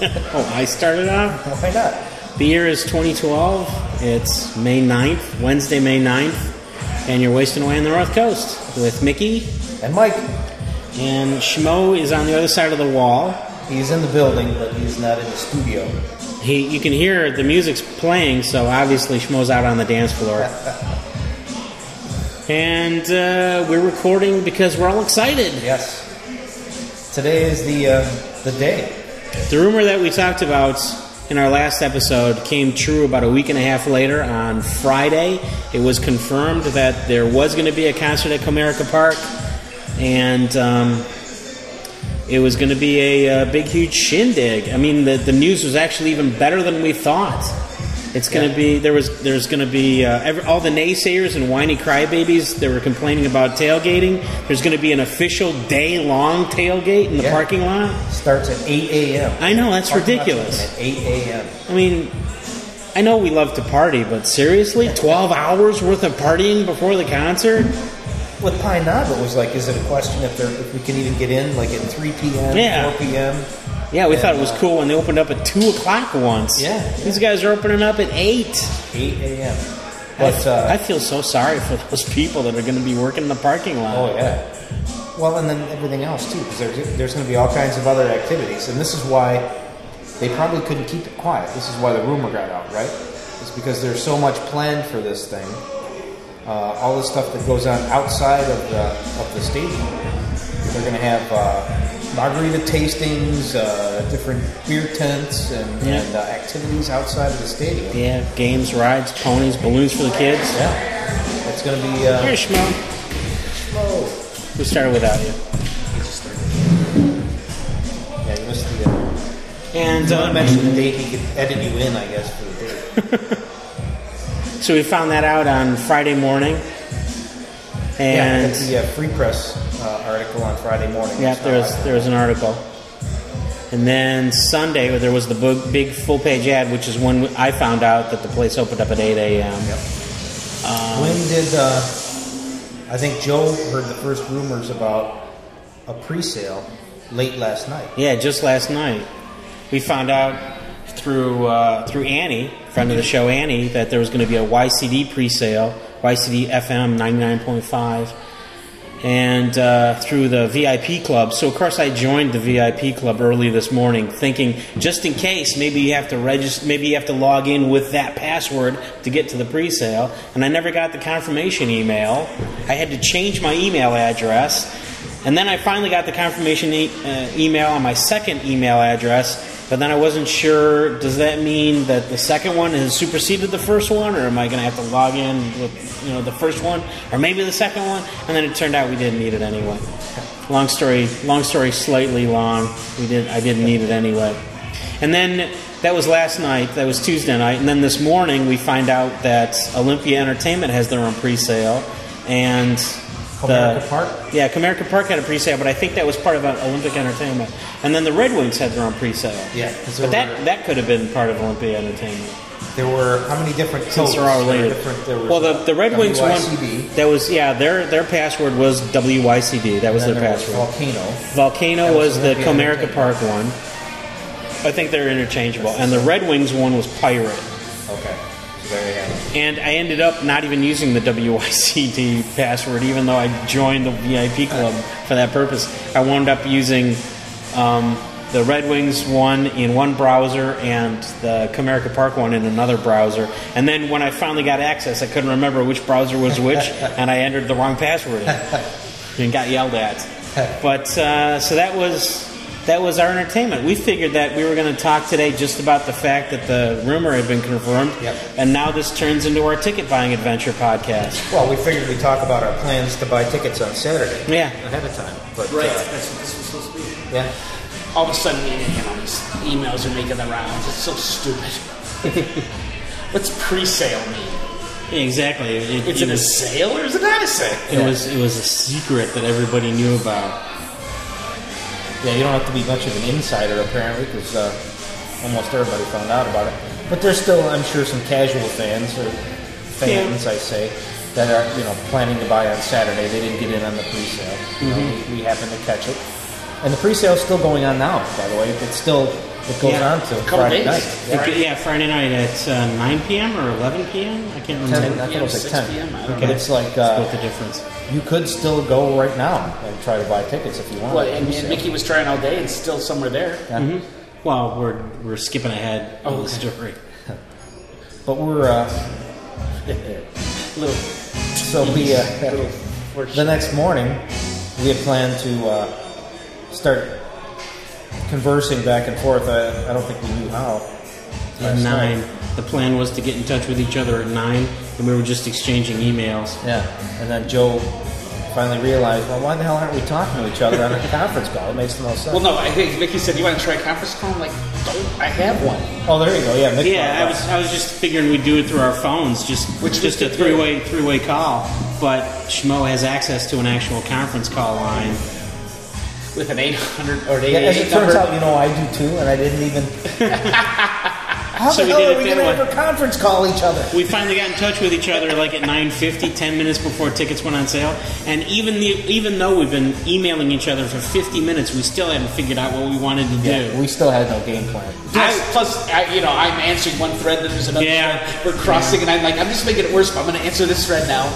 oh, I started off? Why not? The year is 2012. It's May 9th, Wednesday, May 9th. And you're wasting away on the North Coast with Mickey. And Mike, And Schmo is on the other side of the wall. he's in the building, but he's not in the studio. He, you can hear the music's playing, so obviously Schmo's out on the dance floor. and uh, we're recording because we're all excited. Yes. Today is the uh, the day. The rumor that we talked about in our last episode came true about a week and a half later on Friday. It was confirmed that there was going to be a concert at Comerica Park, and um, it was going to be a, uh big, huge shindig. I mean, the, the news was actually even better than we thought. It's going to Yeah. be there was there's going to be uh, every, all the naysayers and whiny crybabies that were complaining about tailgating. There's going to be an official day long tailgate in the Yeah. parking lot. Starts at 8 a.m. I know that's Parking ridiculous. At 8 a.m. I mean, I know we love to party, but seriously, twelve hours worth of partying before the concert? With Pine Knob, it was like, is it a question if, if we can even get in, like at 3 p.m., Yeah. 4 p.m.? Yeah, we And, thought it was uh, cool when they opened up at two o'clock once. Yeah, these guys are opening up at eight. 8 a.m. But, uh, I feel so sorry for those people that are going to be working in the parking lot. Oh yeah. Well, and then everything else too, because there's there's going to be all kinds of other activities, and this is why they probably couldn't keep it quiet. This is why the rumor got out, right? It's because there's so much planned for this thing. Uh, all the stuff that goes on outside of the of the stadium. They're going to have uh, margarita tastings, uh, different beer tents, and, Yeah. and uh, activities outside of the stadium. Yeah, games, rides, ponies, balloons for the kids. Yeah. It's going to be. Uh, Here, Schmo. We started without you. yeah, you missed the. Uh, And uh, to mention the date he could edit you in, I guess, for the date. so we found that out on Friday morning. Yeah, And got the uh, Free Press uh, article on Friday morning. Yeah, there was there was an article, and then Sunday there was the big, big full page ad, which is when I found out that the place opened up at eight a.m. when did uh, I think Joe heard the first rumors about a pre-sale late last night? Yeah, just last night we found out through uh, through Annie, friend of the show Annie, that there was going to be a YCD pre-sale, YCD FM ninety nine point five. And uh, through the VIP club, so of course I joined the VIP club early this morning, thinking just in case maybe you have to register, maybe you have to log in with that password to get to the pre-sale. And I never got the confirmation email. I had to change my email address, and then I finally got the confirmation e- uh, email on my second email address. But then I wasn't sure. Does that mean that the second one has superseded the first one, or am I going to have to log in with you know the first one, or maybe the second one? And then it turned out we didn't need it anyway. Long story, long story, slightly long. We did. I didn't need it anyway. And then that was last night. That was Tuesday night. And then this morning we find out that Olympia Entertainment has their own pre-sale, and Comerica Park? Yeah, Comerica Park had a pre-sale, but I think that was part of uh, Olympia Entertainment. And then the Red Wings had their own pre-sale. Yeah, but there that that could have been part of Olympia Entertainment There were how many different codes? There were different- there well, the the Red Wings one that was yeah their their password was WYCD. That was their there was password. Volcano. Volcano was was the Comerica Park one. I think they're interchangeable, and the Red Wings one was Pirate. Okay, so there you have it. And I ended up not even using the WYCD password, even though I joined the VIP club for that purpose. I wound up using um, the Red Wings one in one browser and the Comerica Park one in another browser. And then when I finally got access, I couldn't remember which browser was which, and I entered the wrong password and got yelled at. But uh, so that was that was our entertainment. We figured that we were going to talk today just about the fact that the rumor had been confirmed, Yep. and now this turns into our ticket buying adventure podcast. Well, we figured we'd talk about our plans to buy tickets on Saturday. Yeah. ahead of time. But Right, uh, that's what this was supposed to be. yeah, All of a sudden, you know, these emails are making the rounds. It's so stupid. What's pre-sale mean? Exactly. It, It's in a sale or is it not a sale? it was it was a secret that everybody knew about. Yeah. You don't have to be much of an insider apparently, because uh, almost everybody found out about it. But there's still, I'm sure, some casual fans or fans, I say, that are you know planning to buy on Saturday. They didn't get in on the pre-sale. You know, we, we happened to catch it, and the pre-sale is still going on now. By the way, it's still It goes Yeah. on to Friday days. night. It Right. could- yeah, Friday night at uh, 9 p.m. or 11 p.m. I can't 10, remember. I think it was like 10. PM, I don't But know. it's like Split uh, the difference. you could still go right now and try to buy tickets if you want. Well, and, and Mickey was trying all day and still somewhere there. Yeah. Well, we're we're skipping ahead Oh, in the story. But we're uh, Little, so we uh, little the next morning we had planned to uh, start conversing back and forth. I, I don't think we knew how. At nine, night. the plan was to get in touch with each other at nine, and we were just exchanging emails. Yeah, and then Joe finally realized, well, why the hell aren't we talking to each other on a conference call? It makes the most sense. Well, no, I think Mickey said, "You want to try a conference call?" I'm like, "Don't I have one?" Oh, there you go. Yeah, Mick Yeah, I was. I was just figuring we'd do it through our phones, just Which just a three way three way call. But Schmo has access to an actual conference call line. With an 800 or an Yeah, as it turns number. out, you know, I do too, and I didn't even. How So the hell are we going to ever conference call each other? We finally got in touch with each other like at 9:50, 10 minutes before tickets went on sale. And even the even though we've been emailing each other for 50 minutes, we still haven't figured out what we wanted to do. We still had no game plan. Plus, plus I, you know, I'm answering one thread, then there's another Yeah. thread. We're crossing, and I'm like, I'm just making it worse, but I'm going to answer this thread now.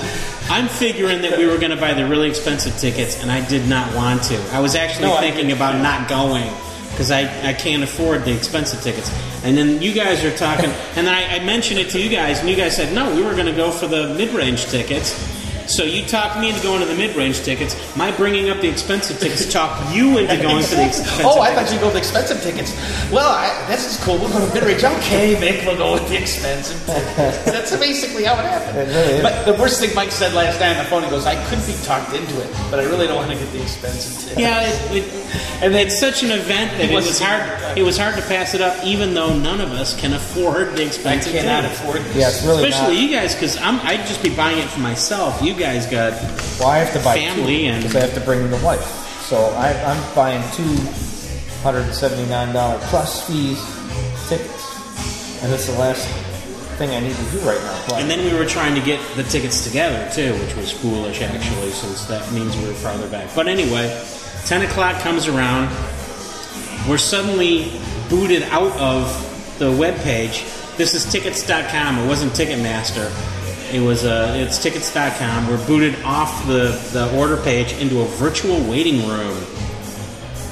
I'm figuring that we were going to buy the really expensive tickets, and I did not want to. I was actually No, thinking about not going because I, I can't afford the expensive tickets. And then you guys are talking, and then I, I mentioned it to you guys, and you guys said, no, we were going to go for the mid range tickets. So you talked me into going to the mid range tickets. My bringing up the expensive tickets talked you into going to the expensive Oh, I thought you'd go with the expensive tickets. Well, I, this is cool. We'll go to mid-range. Okay, Mick, we'll go with the expensive tickets. That's basically how it happened. It really. But the worst thing Mike said last night on the phone, he goes, I could be talked into it, but I really don't want to get the expensive tickets. Yeah, it, it, and it's such an event that it was- was hard. It was hard to pass it up, even though none of us can afford the expensive. I expensive cannot tickets. afford this. Yeah, it's really Especially not. you guys, because I'd just be buying it for myself. You guys got Well, I have to buy Family and- because I have to bring the wife. So I, I'm buying two hundred and seventy nine dollar plus fees tickets, and it's the last thing I need to do right now. But And then we were trying to get the tickets together too, which was foolish actually, since that means we were farther back. But anyway, 10 o'clock comes around. We're suddenly booted out of the web page. This is tickets.com. It wasn't Ticketmaster. It was uh, it's tickets.com. We're booted off the, the order page into a virtual waiting room.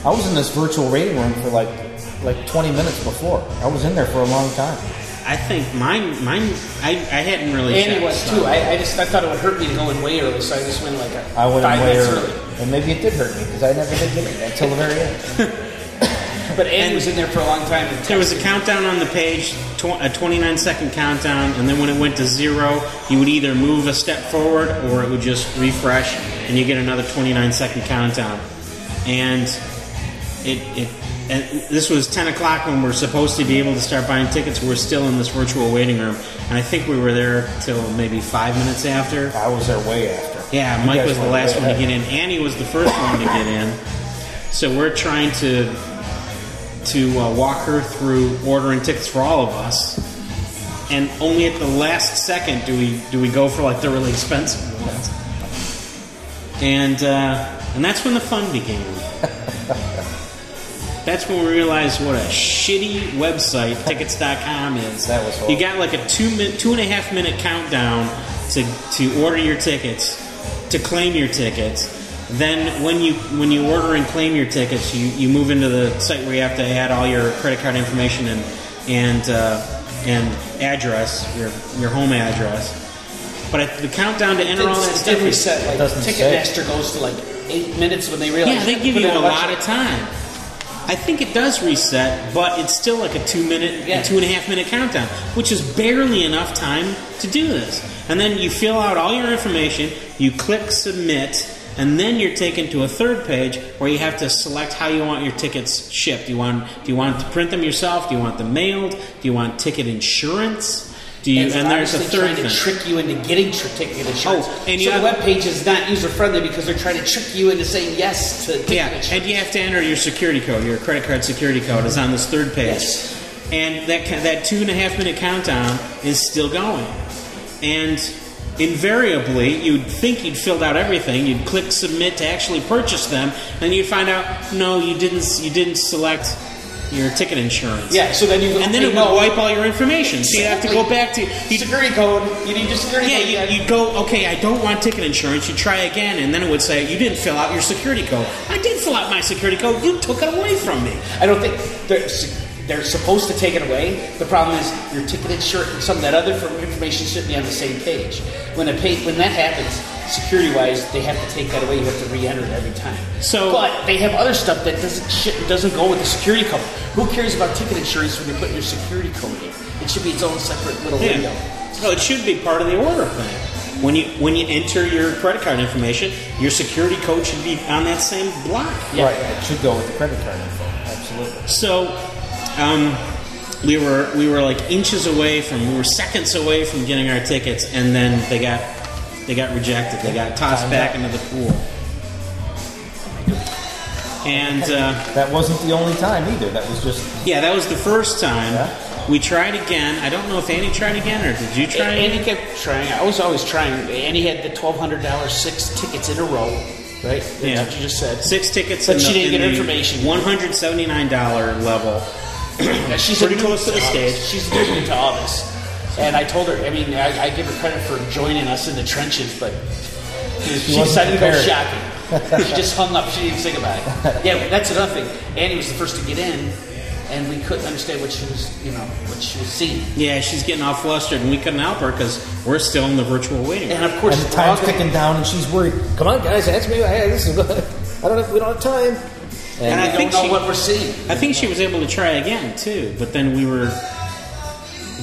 I was in this virtual waiting room for like like twenty minutes before. I was in there for a long time. I think mine mine I, I hadn't really Andy checked, was so- too. I, I just I thought it would hurt me to go in way early, so I just went like a I went five in way minutes early, early. and maybe it did hurt me because I never did get it until the very end. But Andy And- was in there for a long time. and There was a countdown on the page, tw- a 29 second countdown, and then when it went to zero, you would either move a step forward or it would just refresh, and you get another 29 second countdown. And it, it and this was 10 o'clock when we're supposed to be able to start buying tickets. We're still in this virtual waiting room, and I think we were there till maybe five minutes after. I was there way after. Yeah, You Mike was the last way one to get in. Annie was the first one to get in. So we're trying to to uh, walk her through ordering tickets for all of us, and only at the last second do we do we go for like the really expensive ones. And uh, and that's when the fun began. That's when we realized what a shitty website tickets.com is. That was you got like a two min, two and a half minute countdown to to order your tickets, to claim your tickets. Then when you when you order and claim your tickets, you, you move into the site where you have to add all your credit card information and and uh, and address your your home address. But at the countdown to enter all that It stuff, did reset. Like doesn't Ticketmaster goes to like eight minutes when they realize. yeah, they give you a lot of time. I think it does reset, but it's still like a two minute, Yeah. a two and a half minute countdown, which is barely enough time to do this. And then you fill out all your information, you click submit, and then you're taken to a third page where you have to select how you want your tickets shipped. Do you want do you want to print them yourself? Do you want them mailed? Do you want ticket insurance? Do you? It's And there's a third trying thing. to trick you into getting tr- ticket insurance. Oh, and so you the web page is not user friendly because they're trying to trick you into saying yes to ticket Yeah, insurance. and you have to enter your security code. Your credit card security code is on this third page, Yes. and that that two and a half minute countdown is still going. And invariably, you'd think you'd filled out everything. You'd click submit to actually purchase them, and you'd find out no, you didn't. You didn't select your ticket insurance. Yeah, so then you And then it would no, wipe all your information. So you'd have to go back to you security code. You need your security Yeah, code. again. you go, okay, I don't want ticket insurance. You try again, and then it would say, you didn't fill out your security code. I did fill out my security code. You took it away from me. I don't think they're, they're supposed to take it away. The problem is your ticketed shirt and some of that other information shouldn't be on the same page. When a page, when that happens, security wise, they have to take that away. You have to re-enter it every time. So- but they have other stuff that doesn't shit doesn't go with the security code. Who cares about ticket insurance when you put your security code in? It should be its own separate little window. No, it should be part of the order thing. When you when you enter your credit card information, your security code should be on that same block. Yeah. Right, it should go with the credit card info. Absolutely. So, um, we were we were like inches away from we were seconds away from getting our tickets, and then they got they got rejected. They got tossed back into the pool. And uh, That wasn't the only time either. That was just yeah, that was the first time. Yeah. We tried again. I don't know if Andy tried again or did you try? Andy again? kept trying. I was always trying. Andy had the twelve hundred dollars six tickets in a row. Right? That's Yeah. what you just said. Six tickets, But in she the, didn't in get the information. One hundred seventy nine dollar level. Yeah, she's Pretty close to the stage. She's new to all this. And I told her, I mean, I, I give her credit for joining us in the trenches, but she, wasn't decided to go shopping. she just hung up. She didn't even think about it. Yeah, that's another thing. Annie was the first to get in, and we couldn't understand what she was, you know, what she was seeing. Yeah, she's getting all flustered, and we couldn't help her because we're still in the virtual waiting room. And of course, and the we're time's ticking down, and she's worried. Come on, guys, answer me. Hey, this is. I don't. Have, we don't have time. And I think don't know she- what we're seeing. I think she was able to try again too, but then we were.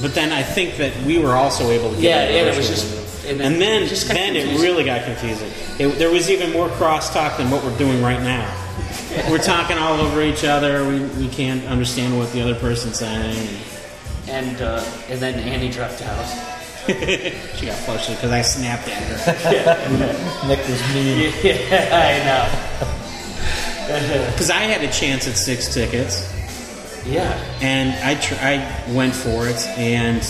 But then I think that we were also able to get Yeah, and it was just- and and then then it just got then it really got confusing. It, there was even more crosstalk than what we're doing right now. We're talking all over each other. We, we can't understand what the other person's saying. And uh, and then Annie dropped out. she got flustered because I snapped at her. Nick was mean. yeah, Because I had a chance at six tickets. Yeah. and I tr- I went for it, and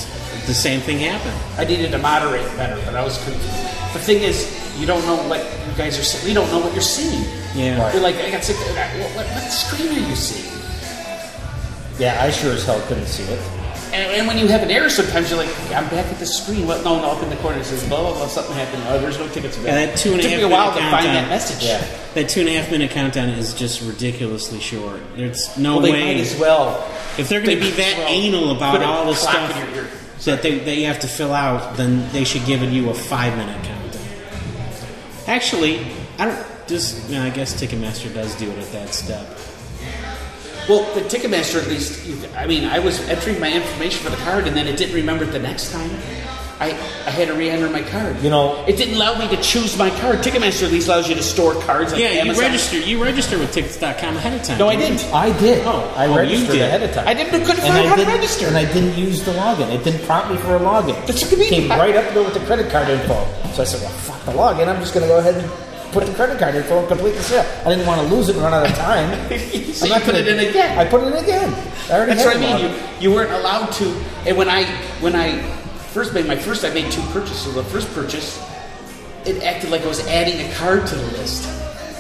the same thing happened. I needed to moderate better, but I was confused. The thing is, you don't know what you guys are seeing. We don't know what you're seeing. Yeah. Right. You're like, I got sick. What, what, what screen are you seeing? Yeah, I sure as hell couldn't see it. And, and when you have an error, sometimes you're like, I'm back at the screen. What? No, no, up in the corner it says blah blah blah. Something happened. Oh, there's no tickets available. Yeah, that two and a Took half me a while to find that message. Yeah. That two and a half minute countdown is just ridiculously short. There's no Well, they way might as well. if they're going to be that well anal about all the stuff in your ear. that they that you have to fill out, then they should give it you a five minute countdown. Actually, I don't. Just, no, I guess Ticketmaster does do it at that step. Well, the Ticketmaster at least, I mean, I was entering my information for the card, and then it didn't remember it the next time. I, I had to re-enter my card. You know- it didn't allow me to choose my card. Ticketmaster at least allows you to store cards. Like Yeah, you register. You register with Tickets.com ahead of time. No, I didn't. I did. Oh, I oh, you registered did. ahead of time. I didn't couldn't and find I how to register. And I didn't use the login. It didn't prompt me for a login. That's what I mean. Came right up there with the credit card info. So I said, well, fuck the login. I'm just going to go ahead and put the credit card info and complete the sale. I didn't want to lose it and run out of time. So I'm you not put gonna- it in again. I put it in again. I already That's had what I mean. You, you weren't allowed to. And when I when I first made my first, I made two purchases. So the first purchase, it acted like I was adding a card to the list.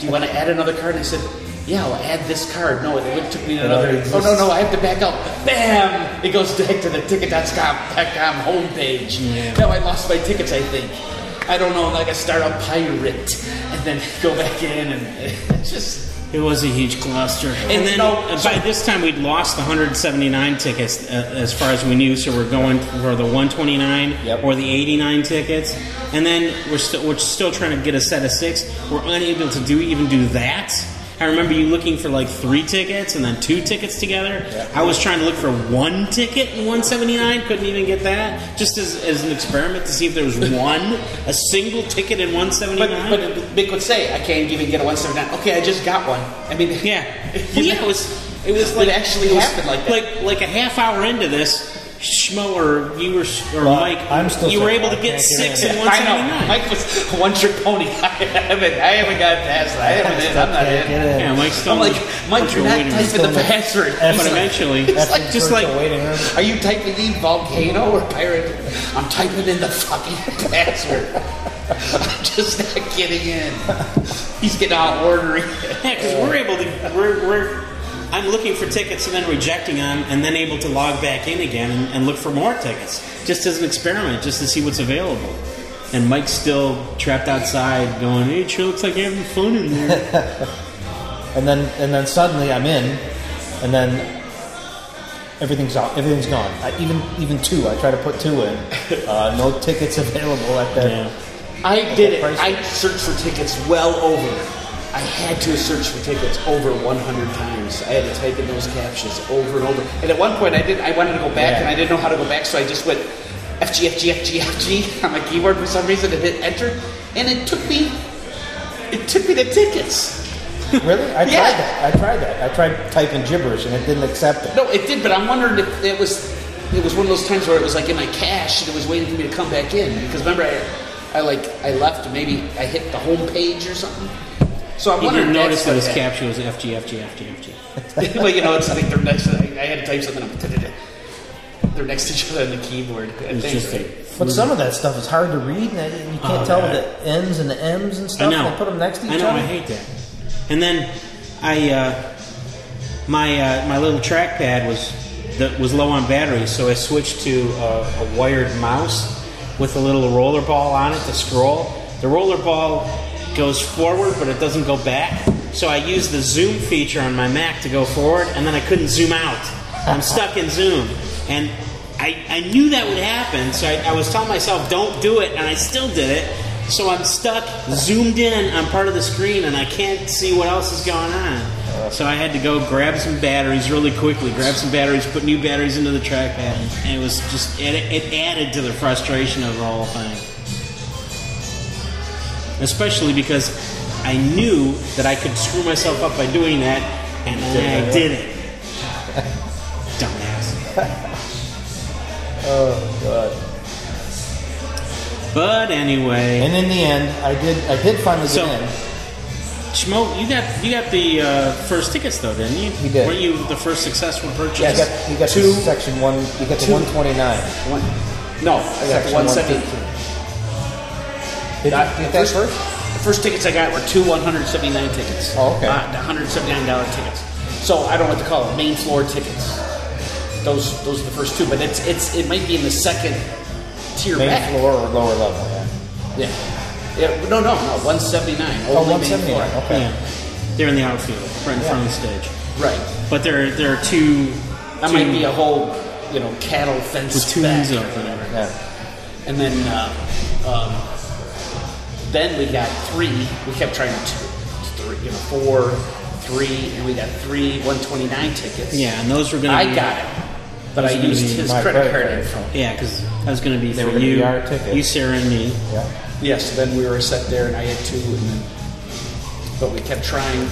Do you want to add another card? And I said, Yeah, I'll add this card. No, it, it took me to another. already Oh no, no, I have to back out. Bam! It goes back to the ticket.com homepage. Yeah. Now I lost my tickets. I think. I don't know. Like I start a pirate and then go back in and it's just. It was a huge cluster. And then no, so- by this time, we'd lost the 179 tickets uh, as far as we knew, so we're going for the 129 Yep. or the 89 tickets. And then we're still we're still trying to get a set of six. We're unable to do even do that. I remember you looking for like three tickets and then two tickets together. I was trying to look for one ticket in 179, couldn't even get that. Just as, as an experiment to see if there was one, a single ticket in 179. but but Mick would say, I can't even get a 179. Okay, I just got one. I mean, Yeah. Well, yeah, it was. It was It like actually it was happened like that. Like like a half hour into this, Schmo or you were or Well, Mike, I'm still you were able to get six in in. one I seventy know. nine. Mike was one trick pony. I haven't, I haven't got past that. I haven't in. I'm not Can't in. in. Yeah, Mike's still I'm like, Mike, you're not waiting room. typing the in the- password. But That's- eventually, That's like- the just like- waiting room. Are you typing in volcano or pirate? I'm typing in the fucking password. I'm just not getting in. He's getting all ornery. yeah, because we're able to we're we're I'm looking for tickets and then rejecting them, and then able to log back in again and, and look for more tickets, just as an experiment, just to see what's available. And Mike's still trapped outside, going, "Hey, it sure looks like you're having fun in there." And then and then suddenly I'm in, and then everything's out. Everything's gone. I, even even two. I try to put two in. Uh, no tickets available at that. yeah. I did it. price? I searched for tickets well over. I had to search for tickets over 100 times. I had to type in those captchas over and over. And at one point, I did. I wanted to go back, Yeah. and I didn't know how to go back, so I just went FG FG FG FG on my keyboard for some reason and hit enter, and it took me. It took me to tickets. Really? I tried Yeah. that. I tried that. I tried typing gibberish and it didn't accept it. No, it did, but I'm wondering if it was. It was one of those times where it was like in my cache and it was waiting for me to come back in because remember I, I like I left and maybe I hit the home page or something. So I'm You wondering. didn't notice that his what captcha was FG, FG, FG, FG. happened. well, you know, it's like they're next. I, I had to type something. up. They're next to each other on the keyboard. It was just a. But some of that stuff is hard to read, and you can't Oh, tell God. the N's and the M's and stuff. I stuff. know. And they put them next to each other. I know. other. I hate that. And then I, uh, my uh, my little trackpad was that was low on battery, so I switched to a, a wired mouse with a little roller ball on it to scroll. The roller ball goes forward, but it doesn't go back. So I used the zoom feature on my Mac to go forward, and then I couldn't zoom out. I'm stuck in zoom, and I, I knew that would happen. So I, I was telling myself, "Don't do it," and I still did it. So I'm stuck, zoomed in on part of the screen, and I can't see what else is going on. So I had to go grab some batteries really quickly, grab some batteries, put new batteries into the trackpad, and it was just it, it added to the frustration of the whole thing. Especially because I knew that I could screw myself up by doing that, and then I did it. Dumbass. Oh god. But anyway, And in the end, I did. I did finally So- get in. Schmo, you got you got the uh, first tickets though, didn't you? He did. Weren't you the first successful purchase? Yeah, you got, you got Two- section one. You got two- one twenty nine. One, no, I got Section 170. 113. Did get the that first, first? The first tickets I got were two 179 tickets. Oh, okay. Uh, the 179 dollar tickets. So I don't know what to call them. Main floor tickets. Those those are the first two, but it's it's it might be in the second tier Main back. floor or lower level? Yeah. Yeah. Yeah. No, no, no. 179. Oh, Only main 179. floor. Okay. Yeah. They're in the outfield, right in front of the stage. Right. But there there are two. That two might be a whole you know cattle fence platoons back or whatever. Yeah. And then, uh, um, then we got three. We kept trying two, three, you know, four, three, and we got three 129 tickets. Yeah, and those were going to. I be, got it, but I Those are gonna used his credit credit card card. info. Yeah, because that was going to be They for were you, be our tickets. you, Sarah, and me. Yeah. Yes. Then we were set there, and I had two, and then, but we kept trying,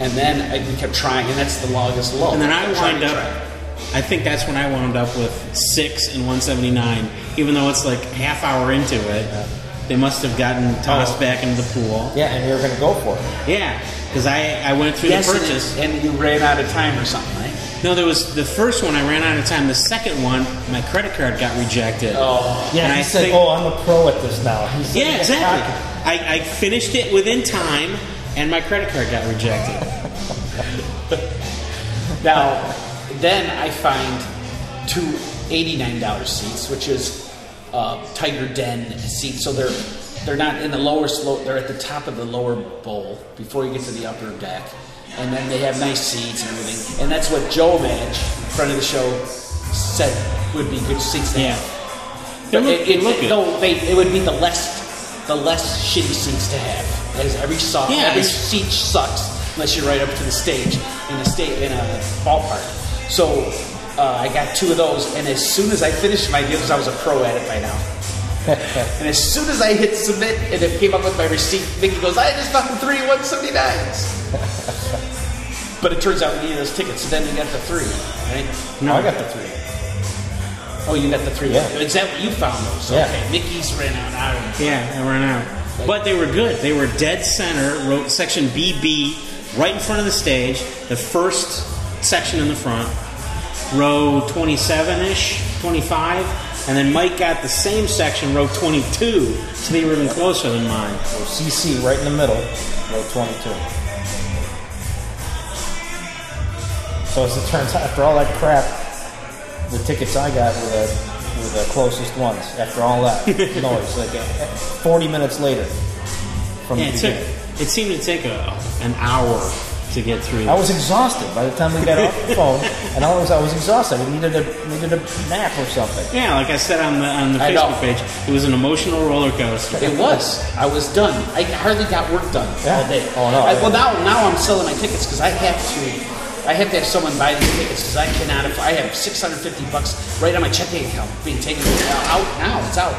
and then I, we kept trying, and that's the longest low. And then I Kept wound up. try. I think that's when I wound up with six and 179, even though it's like half hour into it. They must have gotten tossed Oh. back into the pool. Yeah, and you were going to go for it. Yeah, because I, I went through Yes, the purchase. and you ran out of time or something, right? No, there was the first one. I ran out of time. The second one, my credit card got rejected. Oh. Yeah, And he I said, think- "Oh, I'm a pro at this now." He said, Yeah, "Yeah, exactly. I, I finished it within time, and my credit card got rejected. Now, then I find two $89 seats, which is uh, Tiger Den seats. So they're they're not in the lower slope; they're at the top of the lower bowl before you get to the upper deck. And then they have nice seats and everything. And that's what Joe Madge, friend of the show, said would be good seats to Yeah. have. They But look- it, it, look it- good. no, they, it would be the less the less shitty seats to have. As every song, Yeah, every seat sucks unless you're right up to the stage in a state in a ballpark. So uh, I got two of those, and as soon as I finished my deal, because I was a pro at it by now, and as soon as I hit submit, and it came up with my receipt, Mickey goes, "I just found three 179s." but it turns out we needed those tickets, so then we got the three, right? No, I got the three. Oh, you got the three. Yeah. Is that what you found those? Yeah. Okay. Mickey's ran out. I don't. Yeah, I ran out. But they were good. They were dead center, row, section BB, right in front of the stage, the first section in the front, row 27 ish, 25. And then Mike got the same section, row 22, so they were even closer than mine. So CC right in the middle, row 22. So as it turns out, after all that crap, the tickets I got were the, were the closest ones. After all that noise, like uh, 40 minutes later from Yeah, the it, took, beginning. it seemed to take a, an hour to get through. I was exhausted by the time we got off the phone, and I was I was exhausted. I needed a needed a nap or something. yeah, like I said on the on the I know. Facebook page, it was an emotional roller coaster. It was. I was done. I hardly got work done Yeah. all day. Oh, no. I, well, now now I'm selling my tickets because I have to. I have to have someone buy these tickets because I cannot. If I have 650 bucks right on my checking account being taken out now, it's out,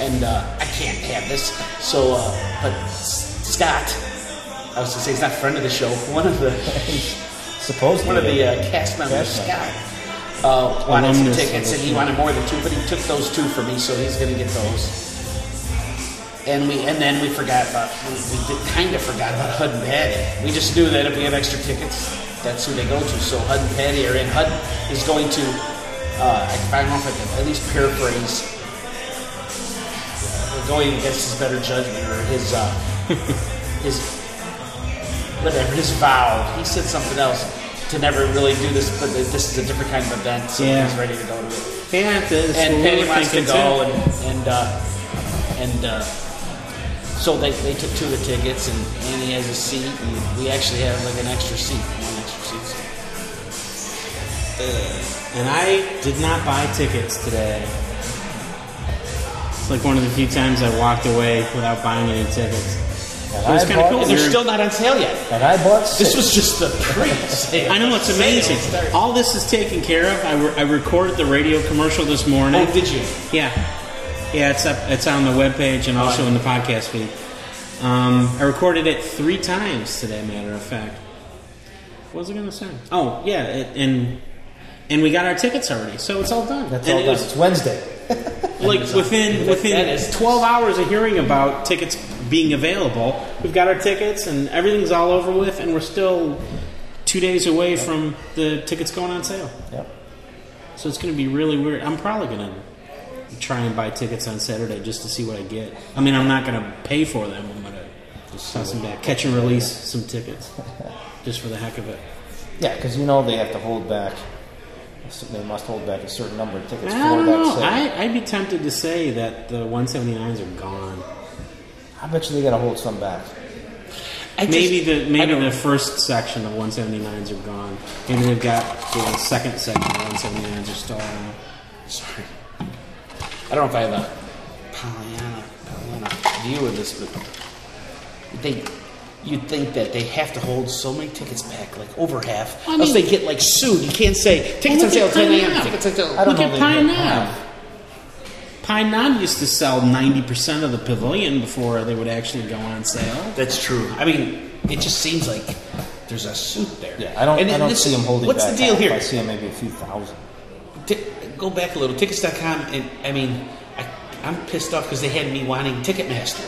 and uh, I can't have this. So, uh, but Scott, I was to say he's not a friend of the show. One of the supposed one of the uh, cast members, Cast Scott, uh, wanted some tickets, and he wanted more than two, but he took those two for me, so he's going to get those. And we and then we forgot about we, we kind of forgot about Hud and Patty. We just knew that if we have extra tickets, that's who they go to. So Hud and Patty are in. Hud is going to. Uh, I don't know if I can at least paraphrase. We're going against his better judgment or his uh, his whatever his vow. He said something else to never really do this, but this is a different kind of event, so Yeah. he's ready to go to it Yeah, that's and what we Penny wants to go, too. and and uh, and uh, so they, they took two of the tickets, and Annie has a seat, and we actually have like an extra seat, one extra seat. And I did not buy tickets today. It's like one of the few times I walked away without buying any tickets. And It was kinda cool. They're still not on sale yet. And I bought six. This was just the pre-sale. I know it's amazing. All this is taken care of. I, re- I recorded the radio commercial this morning. Oh, did you? Yeah, yeah. It's up. It's on the webpage and also in the podcast feed. Um, I recorded it three times today. Matter of fact, what was I going to say? Oh, yeah, it, and and we got our tickets already, so it's all done. That's and all it done. was It's Wednesday. like within within 12 hours of hearing about tickets being available, we've got our tickets and everything's all over with, and we're still two days away from the tickets going on sale. Yep. So it's going to be really weird. I'm probably going to try and buy tickets on Saturday just to see what I get. I mean, I'm not going to pay for them. I'm going to toss them back, catch and release some tickets, just for the heck of it. Yeah, because you know they have to hold back. They must hold back a certain number of tickets I for don't that know. sale. I, I'd be tempted to say that the 179s are gone. I bet you they got to hold some back. I just- Maybe the maybe the first section of 179s are gone. Maybe they've got the second section of 179s are still around. Sorry. I don't know if I have a Pollyanna, Pollyanna view of this, but they, you'd think that they have to hold so many tickets back, like over half, I else mean- they get like sued. You can't say tickets on sale 10 a.m. Tickets on sale. I don't Look at they Pine get Knob. half. Pine Knob used to sell 90% of the pavilion before they would actually go on sale. That's true. I mean, it just seems like there's a suit there. Yeah, I don't. And I don't this- see them holding What's the deal here? I see them maybe a few thousand. Ti- go back a little. Tickets.com, and I mean, I, I'm pissed off because they had me wanting Ticketmaster.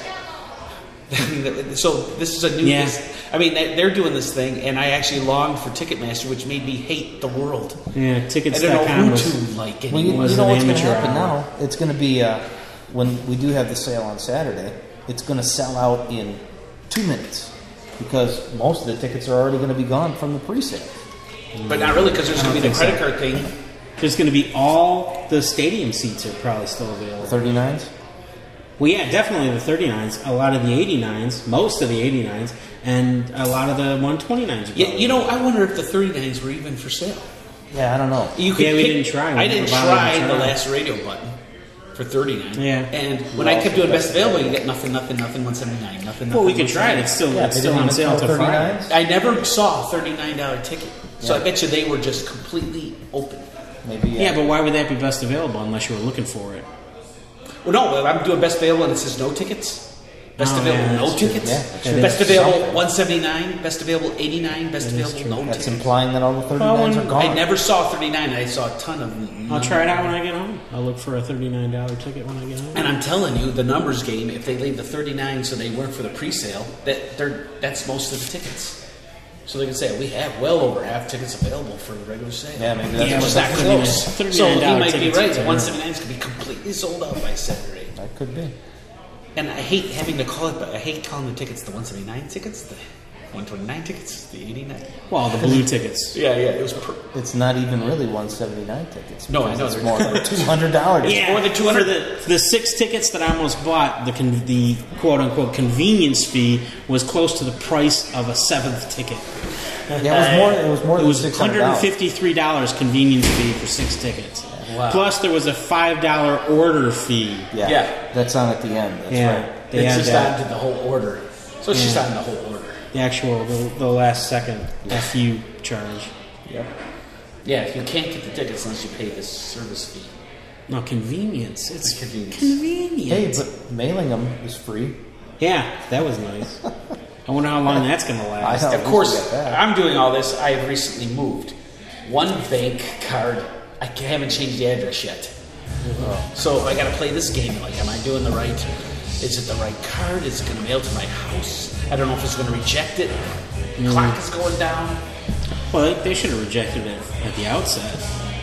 I mean, so this is a new. Yeah. this- I mean, they- they're doing this thing, and I actually longed for Ticketmaster, which made me hate the world. Yeah, I don't know tickets.com who was. to like Well, you, was you know an what's going to amateur happen hour. now? It's going to be uh, when we do have the sale on Saturday. It's going to sell out in two minutes because most of the tickets are already going to be gone from the pre-sale. but not really, because there's going to be the credit so. card thing. There's going to be all the stadium seats are probably still available. 39s. Well, yeah, definitely the 39s, a lot of the 89s, most of the 89s, and a lot of the 129s. Yeah, you know, I wonder if the 39s were even for sale. Yeah, I don't know. You could Yeah, we pick- didn't try. We I didn't try to the last radio button for 39. Yeah. And when I kept doing best available, you get nothing, nothing, nothing, 179, nothing, Well, we could try it. It's still, Yeah, it's still on even sale sell till Friday. I never saw a $39 ticket. So Yeah. I bet you they were just completely open. Maybe. Yeah, uh, but why would that be best available unless you were looking for it? Well, no, I'm doing best available and it says no tickets. Best Oh, available, yeah, no tickets. Yeah, it best be available, 179. Best available, 89. Best That is available, true. no that's tickets. implying that all the 39s Well, are gone. I never saw 39. I saw a ton of them. I'll try it out when I get home. I'll look for a $39 ticket when I get home. And I'm telling you, the numbers game, if they leave the 39 so they weren't for the pre-sale, that they're, that's most of the tickets. So they can say, we have well over half tickets available for the regular sale. Yeah, maybe that's yeah, what that not close. $39 So he might be right. is The a- 179s could be completely sold out by Saturday. That could be. And I hate having to call it, but I hate calling the tickets the 179 tickets. The, 129 tickets, the 89. Well, the blue tickets. Yeah, yeah, it was. Per- It's not even really 179 tickets. No, I because know, It's they're- more like $200. Yeah, more than 200. For the, the six tickets that I almost bought, the con- the quote unquote convenience fee was close to the price of a seventh ticket. Yeah, it was more. It was more It than was six hundred dollars. $153 convenience fee for six tickets. Wow. Plus, there was a $5 order fee. Yeah, Yeah. that's on at the end. That's yeah, right. they it's just that. on to the whole order. So it's just Yeah. on the whole order. The actual, the, the last second FU charge. Yep. Yeah, you can't get the tickets unless you pay this service fee. No, convenience. It's Convenience. convenient. Hey, but mailing them is free. yeah, that was nice. I wonder how long that's going to last. I know. of course, we that. I'm doing all this. I have recently moved. One bank card, I haven't changed the address yet. Oh. So I got to play this game. Like, am I doing the right? Is it the right card? Is it going to mail to my house? I don't know if it's going to reject it. Mm. Clock is going down. Well, they, they should have rejected it at the outset.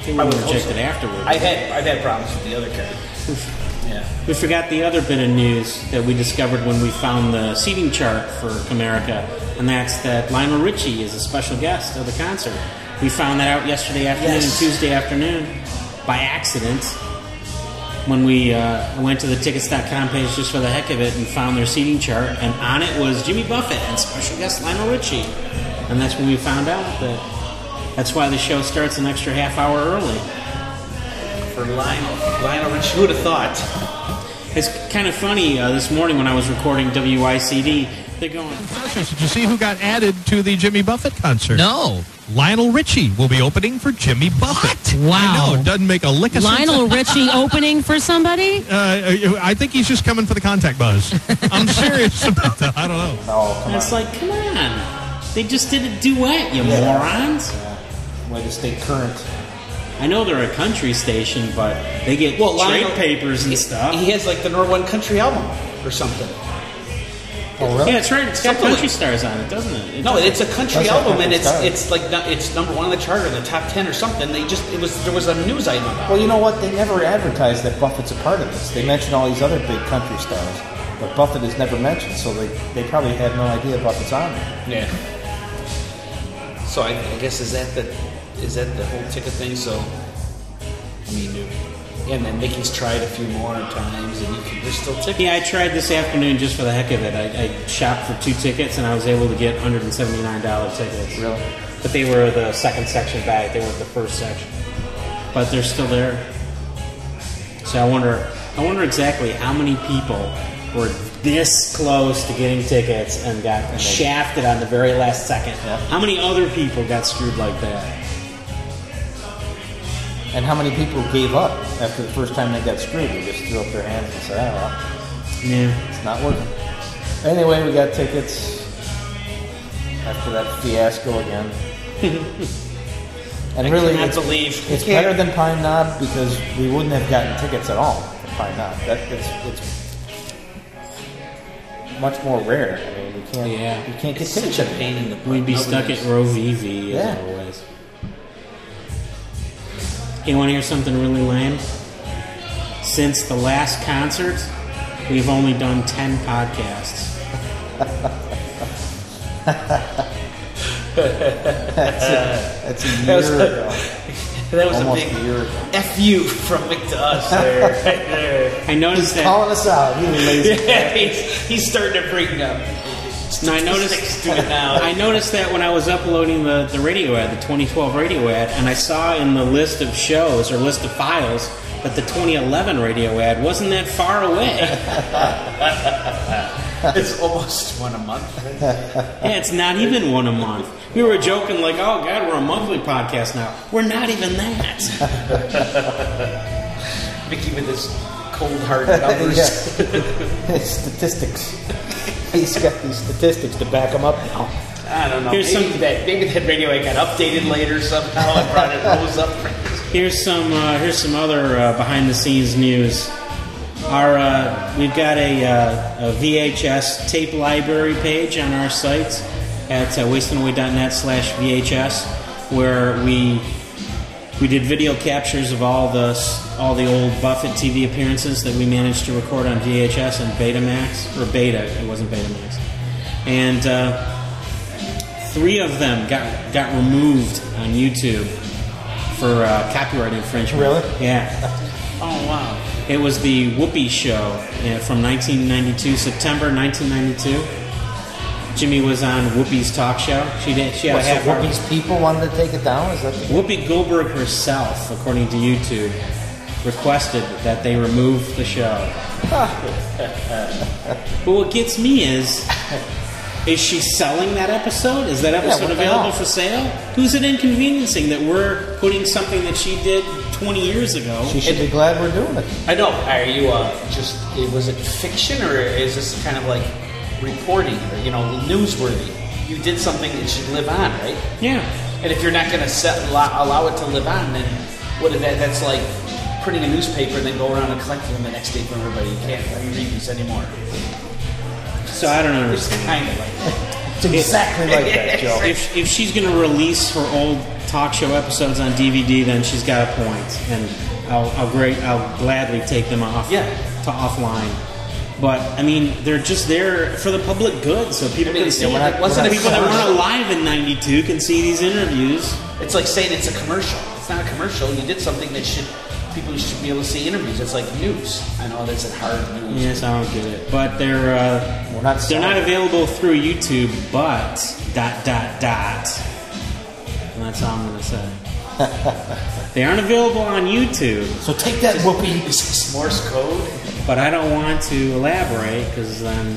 They would hope reject so. it afterwards. I've had I've had problems with the other card. Yeah. We forgot the other bit of news that we discovered when we found the seating chart for Comerica, and that's that Lionel Richie is a special guest of the concert. We found that out yesterday afternoon Yes. and Tuesday afternoon by accident when we uh, went to the tickets.com page just for the heck of it and found their seating chart, and on it was Jimmy Buffett and special guest Lionel Richie. And that's when we found out that that's why the show starts an extra half hour early. For Lionel, Lionel Rich, who would have thought? It's kind of funny uh, this morning when I was recording WICD. They're going, Did you see who got added to the Jimmy Buffett concert? No. Lionel Richie will be opening for Jimmy Buffett. Wow. I know, it doesn't make a lick of sense. Lionel Richie opening for somebody? Uh, I think he's just coming for the contact buzz. I'm serious about that. I don't know. Oh, come it's on. like, come on. They just did a duet, you Yeah. morons. Yeah. Way to stay current. I know they're a country station, but they get Well, trade Lionel- papers and He- stuff. He has like the number one country album or something. Oh, really? yeah, it's right. It's got Something country like- stars on it, doesn't it? It No, does- it's a country That's a album, country and it's star. it's like no- it's number one on the chart or the top ten or something. They just it was there was a news item about. Well, it. you know what? They never advertised that Buffett's a part of this. They mentioned all these other big country stars, but Buffett is never mentioned, so they, they probably had no idea Buffett's on there. Yeah. So I, I guess is that the is that the whole ticket thing? So I mean, yeah, and then Mickey's tried a few more times, and you can there's still tickets. Yeah, I tried this afternoon just for the heck of it. I, I shopped for two tickets and I was able to get $179 tickets. Really? But they were the second section back. They weren't the first section. But they're still there. So I wonder, I wonder exactly how many people were this close to getting tickets and got shafted on the very last second. Yeah. How many other people got screwed like that? And how many people gave up after the first time they got screwed? They just threw up their hands and said, oh, well, Yeah. it's not working. Anyway, we got tickets after that fiasco again. and I really, it's, believe it's better than Pine Knob because we wouldn't have gotten tickets at all for Pine Knob. That, it's, it's much more rare. I mean, we can't, Yeah. we can't get It's tickets such a pain in the butt. We'd be Nobody stuck knows. at row VV Yeah. as always. You want to hear something really lame? Since the last concert, we've only done 10 podcasts. That's a year That was- ago. That was Almost a big a year ago. fu from Mick to us there, right there. I noticed that. Calling us out, you. Yeah, he's, he's starting to bring um, No, I noticed. statistics to it now. I noticed that when I was uploading the, the radio ad, the 2012 radio ad, and I saw in the list of shows or list of files that the 2011 radio ad wasn't that far away. it's almost one a month. Yeah, it's not even one a month. We were joking like, "Oh God, we're a monthly podcast now." We're not even that. Mickey with his cold hard numbers. statistics. He's got these statistics to back him up now. I don't know. Here's maybe something- that maybe that radio ad got updated later somehow and brought it rose up. Here's some uh, here's some other uh, behind the scenes news. Our uh, we've got a, uh, a VHS tape library page on our site at uh, wasteandaway.net slash VHS where we we did video captures of all the all the old Buffett TV appearances that we managed to record on VHS and Betamax or Beta. It wasn't Betamax, and uh, three of them got got removed on YouTube for uh, copyright infringement. Really? Yeah. Oh wow. It was the Whoopi Show uh, from 1992, September 1992. Jimmy was on Whoopi's talk show. She did. She had What, a so half hour. Whoopi's people wanted to take it down? Is that the Whoopi Goldberg herself, according to YouTube, requested that they remove the show. but what gets me is, is she selling that episode? Is that episode what the available for sale? Who's it inconveniencing that we're putting something that she did 20 years ago? She should be glad we're doing it. I know. Are you uh, just? Was it fiction or is this kind of like reporting or you know newsworthy? You did something that should live on, right? yeah. And if you're not going to set allow, allow it to live on, then what if that? That's like printing a newspaper and then go around and collecting them the next day from everybody. You can't read these anymore. So I don't It's understand. kind of like that. It's exactly like that, Joe. If, if she's going to release her old talk show episodes on DVD, then she's got a point, and I'll, I'll great I'll gladly take them off Yeah. to offline. But I mean, they're just there for the public good, so people I mean, can see. yeah, not- wasn't people that weren't alive in '92 can see these interviews. It's like saying it's a commercial. It's not a commercial. You did something that should people should be able to see interviews. It's like news. I know that's a hard news. Yes, I don't get it, but they're uh, We're not they're not available through YouTube. But dot dot dot, and that's all I'm going to say. they aren't available on YouTube. So take that, Whoopi. Is this Morse code? But I don't want to elaborate because then,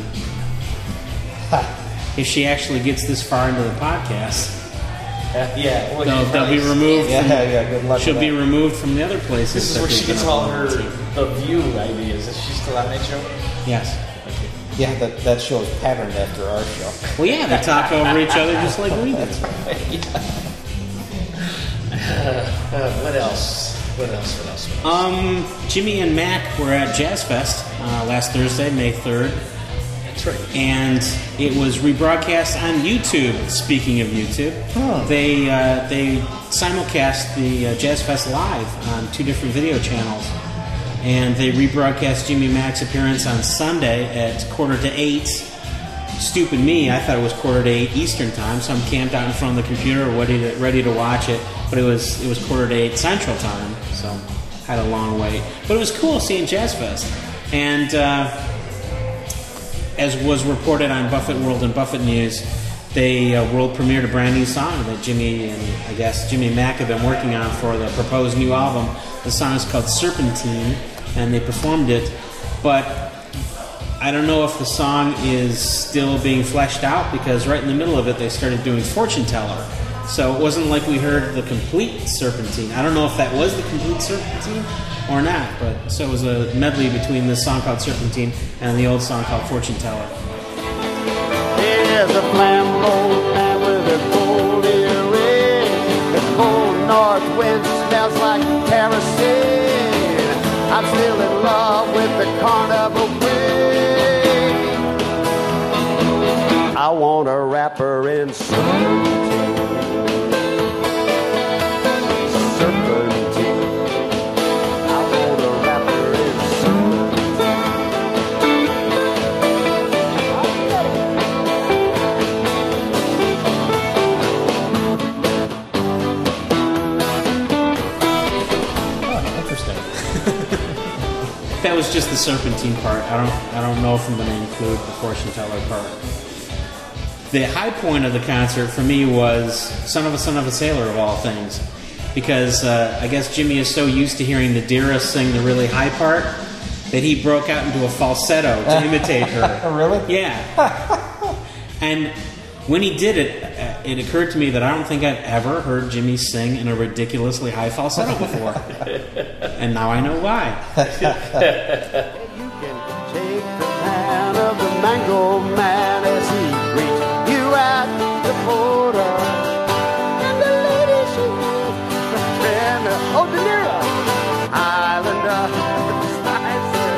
if she actually gets this far into the podcast, yeah. Well, they'll, they'll be removed. Yeah, From, yeah, good luck she'll be removed from the other places. This is where she gets all her the view ideas. Is she still on that show? Yes. Yeah, that, that show is patterned after our show. Well, yeah, they talk over each other just like we do. Uh, what else? What else? What else? What else? Um, Jimmy and Mac were at Jazz Fest uh, last Thursday, May third, That's right. and it was rebroadcast on YouTube. Speaking of YouTube, they uh, they simulcast the uh, Jazz Fest live on two different video channels, and they rebroadcast Jimmy Mac's appearance on Sunday at quarter to eight. Stupid me, I thought it was quarter to eight Eastern time, so I'm camped out in front of the computer, ready to ready to watch it. But it was it was quarter to eight Central time, so had a long wait. But it was cool seeing Jazz Fest, and. Uh, as was reported on Buffett World and Buffett News, they uh, world premiered a brand new song that Jimmy and I guess Jimmy Mack have been working on for the proposed new album. The song is called Serpentine, and they performed it. But I don't know if the song is still being fleshed out because right in the middle of it they started doing Fortune Teller. So it wasn't like we heard the complete Serpentine. I don't know if that was the complete Serpentine or not, but so it was a medley between this song called Serpentine and the old song called Fortune Teller. Here's a flambeau with a. The cold north wind smells like kerosene. I'm still in love with the carnival I want to wrap her in serpentine. That was just the Serpentine part. I don't I don't know if I'm going to include the Fortune Teller part. The high point of the concert for me was "Son of a Son of a Sailor" of all things, because uh, I guess Jimmy is so used to hearing Nadirah sing the really high part that he broke out into a falsetto to imitate her. Really? Yeah. and when he did it, uh, it occurred to me that I don't think I've ever heard Jimmy sing in a ridiculously high falsetto before. and now I know why. The. And the lady she is the friend of oh, De Niro, Islander, Spicer.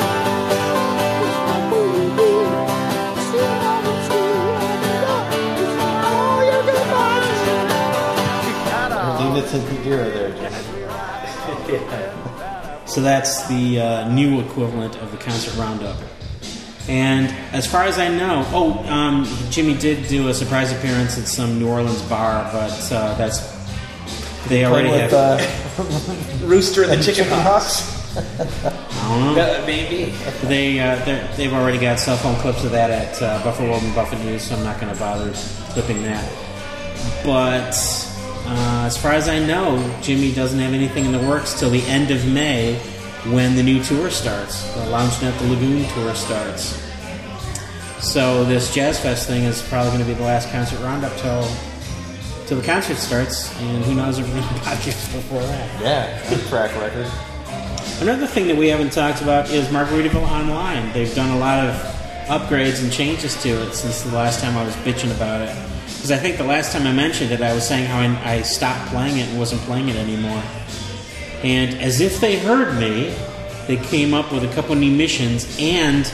It's my baby. She loves you. Oh, you're gonna find She got a Leave it to Nadirah there, Jimmy. So that's the uh, new equivalent of the concert roundup. And as far as I know, oh, um, Jimmy did do a surprise appearance at some New Orleans bar, but uh, that's they already Playing with have. uh, Rooster and the chicken, chicken hawks. I don't know. Uh, maybe. They uh, they're- they've already got cell phone clips of that at uh, Buffett World and Buffett News, so I'm not going to bother clipping that. But uh, as far as I know, Jimmy doesn't have anything in the works till the end of May, when the new tour starts. The Lounge at the Lagoon tour starts. So this Jazz Fest thing is probably going to be the last concert roundup till till the concert starts, and who knows if we're going to podcast before that. yeah, good track record. Another thing that we haven't talked about is Margaritaville Online. They've done a lot of upgrades and changes to it since the last time I was bitching about it. Because I think the last time I mentioned it, I was saying how I, I stopped playing it and wasn't playing it anymore. And as if they heard me, they came up with a couple new missions and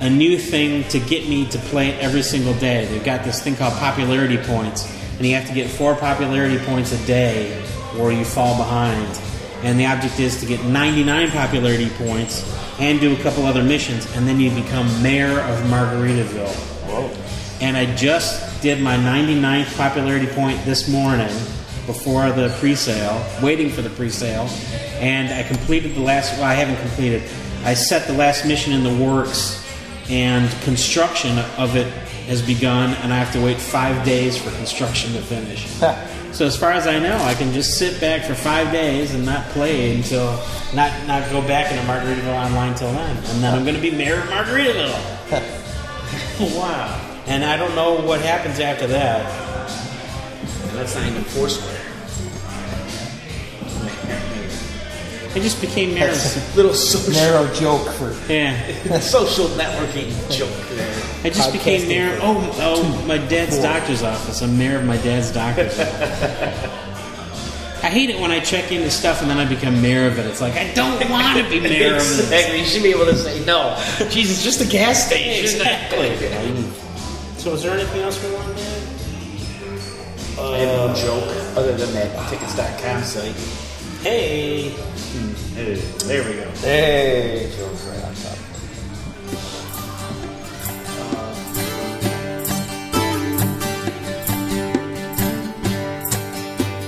a new thing to get me to play it every single day. They've got this thing called popularity points, and you have to get four popularity points a day or you fall behind. And the object is to get 99 popularity points and do a couple other missions, and then you become mayor of Margaritaville. Whoa. And I just did my 99th popularity point this morning before the pre-sale, waiting for the pre-sale, and I completed the last. Well, I haven't completed. I set the last mission in the works, and construction of it has begun, and I have to wait five days for construction to finish. So as far as I know, I can just sit back for five days and not play until not not go back into Margaritaville Online till then, and then I'm going to be mayor of Margaritaville. wow! And I don't know what happens after that. And that's not even Foursquare. I just became mayor. of- Little social, Narrow joke for Yeah, social networking joke there. I just became mayor. for Oh, oh, my dad's four. doctor's office. I'm mayor of my dad's doctor's office. I hate it when I check into stuff and then I become mayor of it. It's like I don't want to be mayor of this. exactly. You should be able to say no. Jesus, just a gas station. Exactly. So, is there anything else we want to add? I have no uh, joke other than that tickets.com site. Hmm, hey, There we go. hey jokes right on top.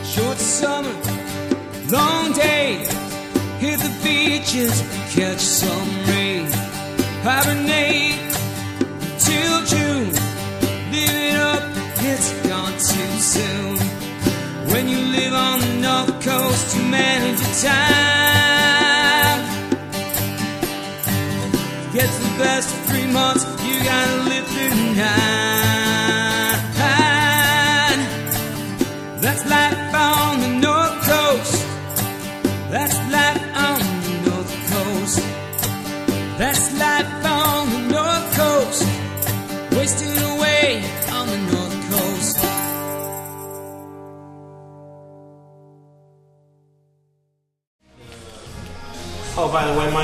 Short summer, long days, hit the beaches, catch some rain, hibernate manage your time. Gets the best of three months, you gotta live through nine.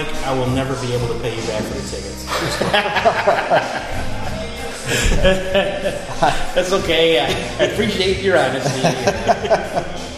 Mike, I will never be able to pay you back for the tickets. That's okay. I, I appreciate your honesty.